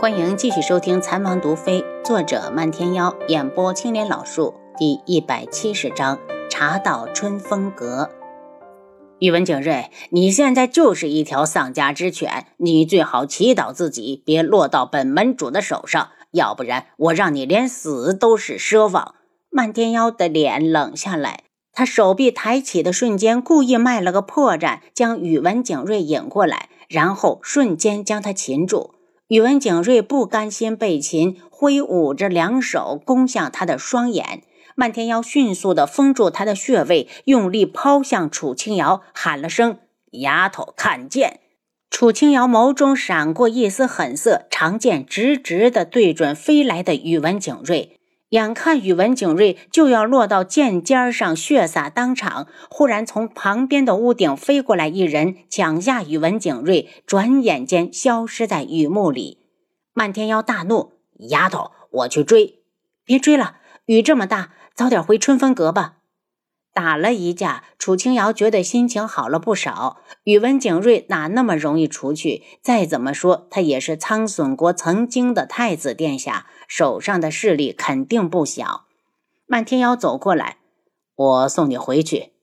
欢迎继续收听《残王毒妃》，作者漫天妖，演播青莲老树，第一百七十章：茶道春风阁。宇文景睿，你现在就是一条丧家之犬，你最好祈祷自己别落到本门主的手上，要不然我让你连死都是奢望。漫天妖的脸冷下来，他手臂抬起的瞬间，故意卖了个破绽，将宇文景睿引过来，然后瞬间将他擒住。宇文景睿不甘心被擒，挥舞着两手攻向他的双眼。漫天妖迅速地封住他的穴位，用力抛向楚清瑶，喊了声：“丫头，看剑！”楚清瑶眸中闪过一丝狠色，长剑直直地对准飞来的宇文景睿。眼看宇文景睿就要落到剑尖上，血洒当场，忽然从旁边的屋顶飞过来一人，抢下宇文景睿，转眼间消失在雨幕里。漫天妖大怒：“丫头，我去追！别追了，雨这么大，早点回春风阁吧。”打了一架，楚清瑶觉得心情好了不少。宇文景睿哪那么容易除去？再怎么说，他也是苍隼国曾经的太子殿下。手上的势力肯定不小。漫天妖走过来，我送你回去。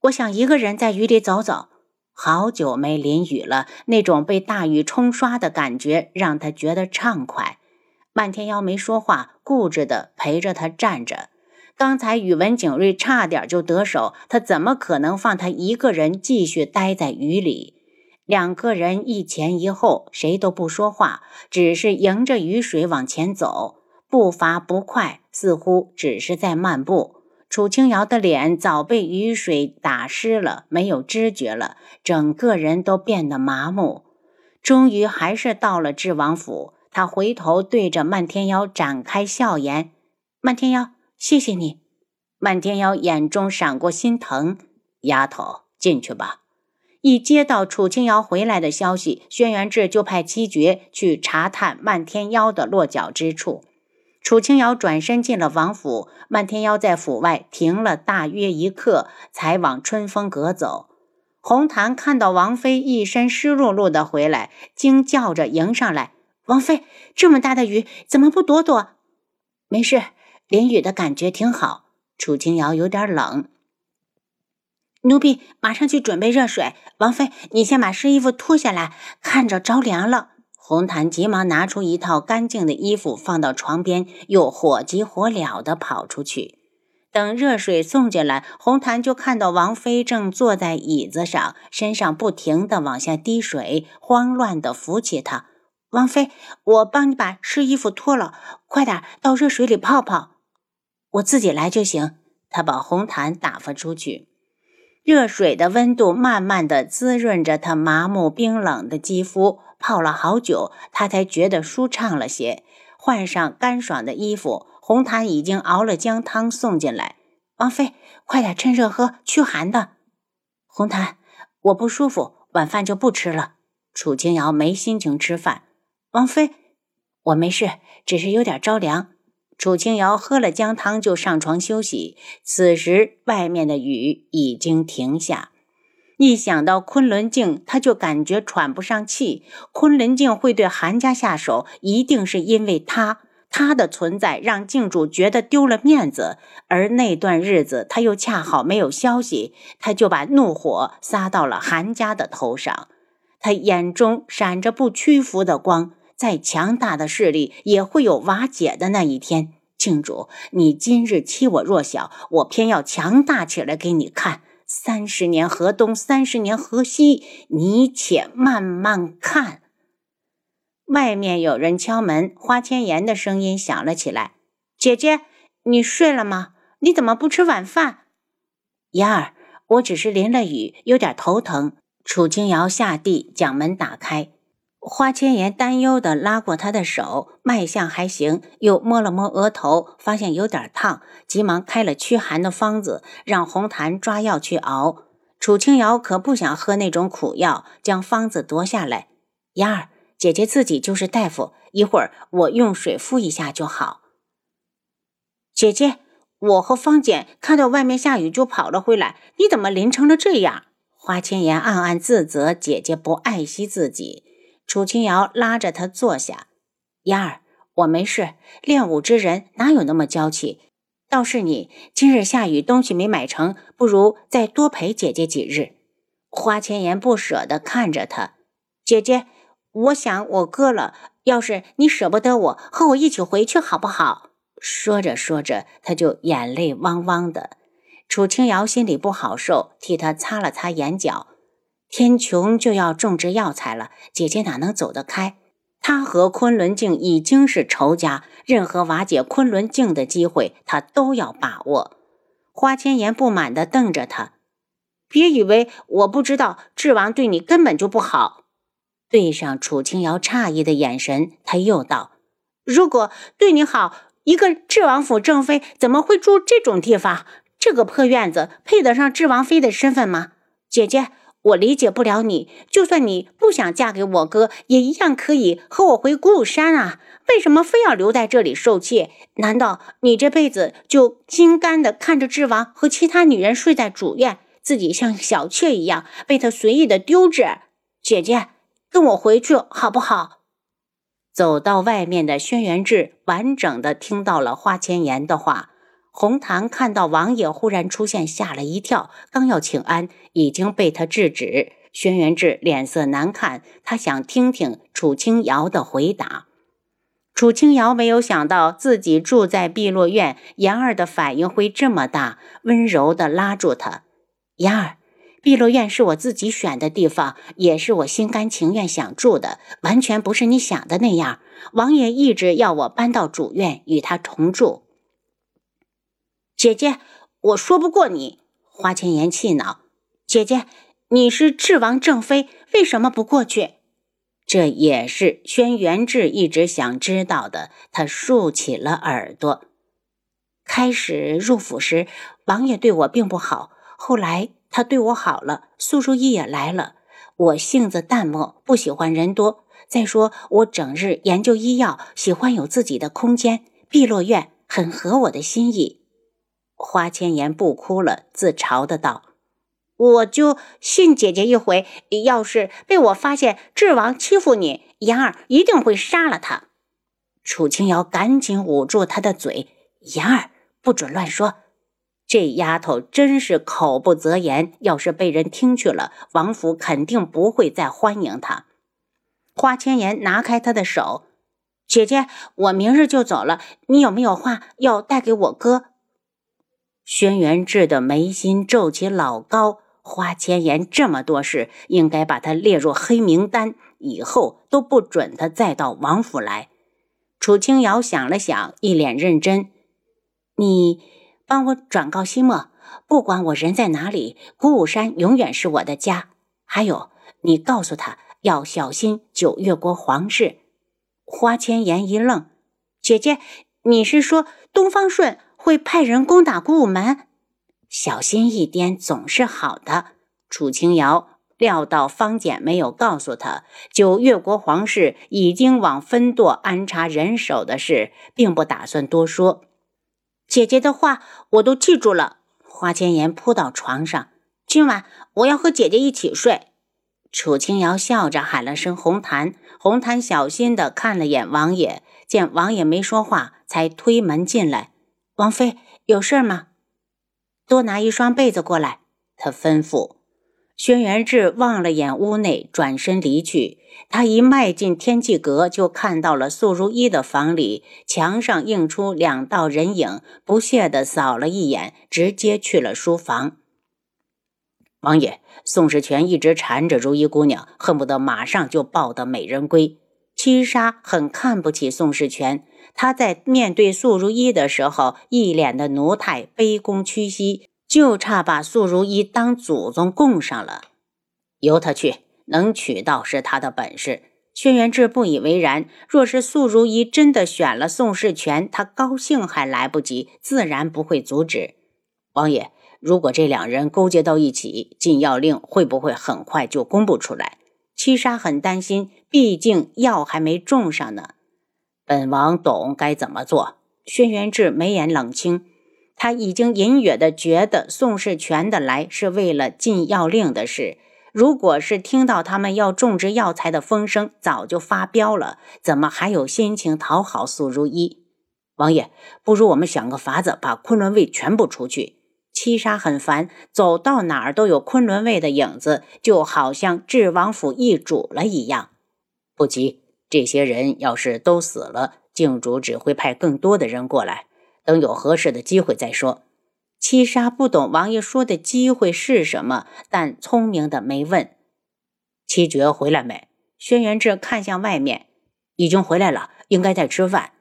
我想一个人在雨里走走。好久没淋雨了，那种被大雨冲刷的感觉让他觉得畅快。漫天妖没说话，固执地陪着他站着。刚才宇文景睿差点就得手，他怎么可能放他一个人继续待在雨里？两个人一前一后，谁都不说话，只是迎着雨水往前走，步伐不快，似乎只是在漫步。楚清瑶的脸早被雨水打湿了，没有知觉了，整个人都变得麻木。终于还是到了智王府，他回头对着漫天妖展开笑颜：“漫天妖，谢谢你。”漫天妖眼中闪过心疼：“丫头，进去吧。”一接到楚清瑶回来的消息，轩辕志就派七绝去查探漫天妖的落脚之处。楚清瑶转身进了王府，漫天妖在府外停了大约一刻，才往春风阁走。红檀看到王妃一身湿漉漉的回来，惊叫着迎上来：“王妃，这么大的雨，怎么不躲躲？”“没事，淋雨的感觉挺好。”楚清瑶有点冷。奴婢马上去准备热水。王妃，你先把湿衣服脱下来，看着着凉了。红檀急忙拿出一套干净的衣服放到床边，又火急火燎地跑出去。等热水送进来，红檀就看到王妃正坐在椅子上，身上不停地往下滴水，慌乱地扶起她。王妃，我帮你把湿衣服脱了，快点到热水里泡泡。我自己来就行。他把红檀打发出去。热水的温度慢慢的滋润着他麻木冰冷的肌肤，泡了好久，他才觉得舒畅了些。换上干爽的衣服，红檀已经熬了姜汤送进来。王妃，快点趁热喝，驱寒的。红檀，我不舒服，晚饭就不吃了。楚清瑶没心情吃饭。王妃，我没事，只是有点着凉。楚清瑶喝了姜汤，就上床休息。此时，外面的雨已经停下。一想到昆仑镜，他就感觉喘不上气。昆仑镜会对韩家下手，一定是因为他，他的存在让镜主觉得丢了面子。而那段日子，他又恰好没有消息，他就把怒火撒到了韩家的头上。他眼中闪着不屈服的光。再强大的势力也会有瓦解的那一天。郡主，你今日欺我弱小，我偏要强大起来给你看。三十年河东，三十年河西，你且慢慢看。外面有人敲门，花千颜的声音响了起来：“姐姐，你睡了吗？你怎么不吃晚饭？”妍儿，我只是淋了雨，有点头疼。楚清瑶下地将门打开。花千颜担忧地拉过他的手，脉象还行，又摸了摸额头，发现有点烫，急忙开了驱寒的方子，让红檀抓药去熬。楚清瑶可不想喝那种苦药，将方子夺下来。妍儿，姐姐自己就是大夫，一会儿我用水敷一下就好。姐姐，我和方简看到外面下雨就跑了回来，你怎么淋成了这样？花千颜暗暗自责姐姐不爱惜自己。楚清瑶拉着他坐下，燕儿，我没事。练武之人哪有那么娇气？倒是你，今日下雨，东西没买成，不如再多陪姐姐几日。花千颜不舍地看着他，姐姐，我想我哥了。要是你舍不得我，和我一起回去好不好？说着说着，他就眼泪汪汪的。楚清瑶心里不好受，替他擦了擦眼角。天穹就要种植药材了，姐姐哪能走得开？他和昆仑镜已经是仇家，任何瓦解昆仑镜的机会，他都要把握。花千颜不满地瞪着他，别以为我不知道，智王对你根本就不好。对上楚清瑶诧异的眼神，他又道：“如果对你好，一个智王府正妃怎么会住这种地方？这个破院子配得上智王妃的身份吗？姐姐。”我理解不了你，就算你不想嫁给我哥，也一样可以和我回古武山啊！为什么非要留在这里受气？难道你这辈子就心甘的看着智王和其他女人睡在主院，自己像小妾一样被他随意的丢置？姐姐，跟我回去好不好？走到外面的轩辕志完整的听到了花千颜的话。红檀看到王爷忽然出现，吓了一跳，刚要请安，已经被他制止。轩辕志脸色难看，他想听听楚清瑶的回答。楚清瑶没有想到自己住在碧落院，言儿的反应会这么大，温柔地拉住他：“言儿，碧落院是我自己选的地方，也是我心甘情愿想住的，完全不是你想的那样。王爷一直要我搬到主院与他同住。”姐姐，我说不过你。花千颜气恼：“姐姐，你是智王正妃，为什么不过去？”这也是轩辕志一直想知道的。他竖起了耳朵。开始入府时，王爷对我并不好，后来他对我好了，素如意也来了。我性子淡漠，不喜欢人多。再说，我整日研究医药，喜欢有自己的空间。碧落院很合我的心意。花千颜不哭了，自嘲的道：“我就信姐姐一回，要是被我发现智王欺负你，妍儿一定会杀了他。”楚清瑶赶紧捂住他的嘴：“妍儿，不准乱说！这丫头真是口不择言，要是被人听去了，王府肯定不会再欢迎她。”花千颜拿开她的手：“姐姐，我明日就走了，你有没有话要带给我哥？”轩辕志的眉心皱起老高，花千颜这么多事，应该把他列入黑名单，以后都不准他再到王府来。楚清瑶想了想，一脸认真：“你帮我转告西莫，不管我人在哪里，古武山永远是我的家。还有，你告诉他要小心九月国皇室。”花千颜一愣：“姐姐，你是说东方顺？”会派人攻打古武门，小心一点总是好的。楚清瑶料到方简没有告诉他，九月国皇室已经往分舵安插人手的事，并不打算多说。姐姐的话我都记住了。花千颜扑到床上，今晚我要和姐姐一起睡。楚清瑶笑着喊了声“红檀”，红檀小心地看了眼王爷，见王爷没说话，才推门进来。王妃有事吗？多拿一双被子过来。他吩咐。轩辕志望了眼屋内，转身离去。他一迈进天际阁，就看到了素如一的房里，墙上映出两道人影，不屑地扫了一眼，直接去了书房。王爷，宋世权一直缠着如意姑娘，恨不得马上就抱得美人归。七杀很看不起宋世权。他在面对素如一的时候，一脸的奴态，卑躬屈膝，就差把素如一当祖宗供上了。由他去，能娶到是他的本事。轩辕志不以为然。若是素如一真的选了宋世权，他高兴还来不及，自然不会阻止。王爷，如果这两人勾结到一起，禁药令会不会很快就公布出来？七杀很担心，毕竟药还没种上呢。本王懂该怎么做。轩辕志眉眼冷清，他已经隐约的觉得宋世权的来是为了禁药令的事。如果是听到他们要种植药材的风声，早就发飙了，怎么还有心情讨好苏如意？王爷，不如我们想个法子，把昆仑卫全部除去。七杀很烦，走到哪儿都有昆仑卫的影子，就好像智王府易主了一样。不急，这些人要是都死了，靖主只会派更多的人过来。等有合适的机会再说。七杀不懂王爷说的机会是什么，但聪明的没问。七绝回来没？轩辕志看向外面，已经回来了，应该在吃饭。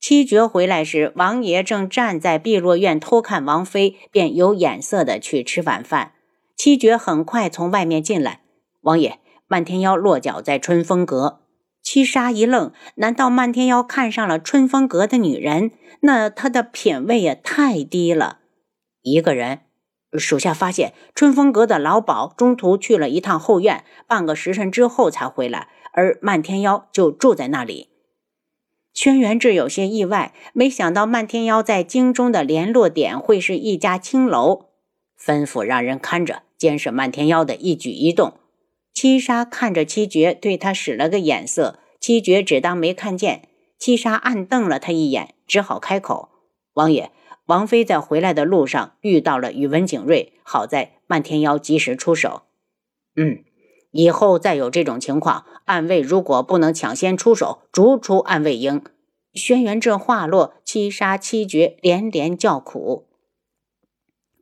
七绝回来时，王爷正站在碧落院偷看王妃，便有眼色的去吃晚饭。七绝很快从外面进来，王爷，漫天妖落脚在春风阁。七杀一愣，难道漫天妖看上了春风阁的女人？那他的品味也太低了。一个人，属下发现春风阁的老鸨中途去了一趟后院，半个时辰之后才回来，而漫天妖就住在那里。轩辕志有些意外，没想到漫天妖在京中的联络点会是一家青楼，吩咐让人看着，监视漫天妖的一举一动。七杀看着七绝，对他使了个眼色，七绝只当没看见。七杀暗瞪了他一眼，只好开口：“王爷，王妃在回来的路上遇到了宇文景睿，好在漫天妖及时出手。嗯。”以后再有这种情况，暗卫如果不能抢先出手，逐出暗卫营。轩辕志话落，七杀七绝连连叫苦。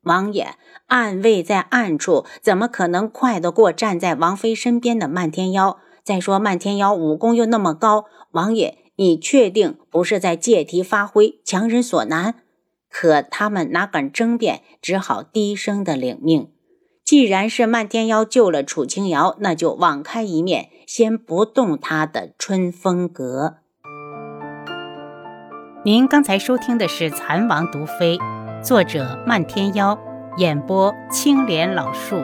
王爷，暗卫在暗处，怎么可能快得过站在王妃身边的漫天妖？再说漫天妖武功又那么高，王爷，你确定不是在借题发挥，强人所难？可他们哪敢争辩，只好低声的领命。既然是漫天妖救了楚清瑶，那就网开一面，先不动他的春风阁。您刚才收听的是《蚕王毒妃》，作者漫天妖，演播青莲老树。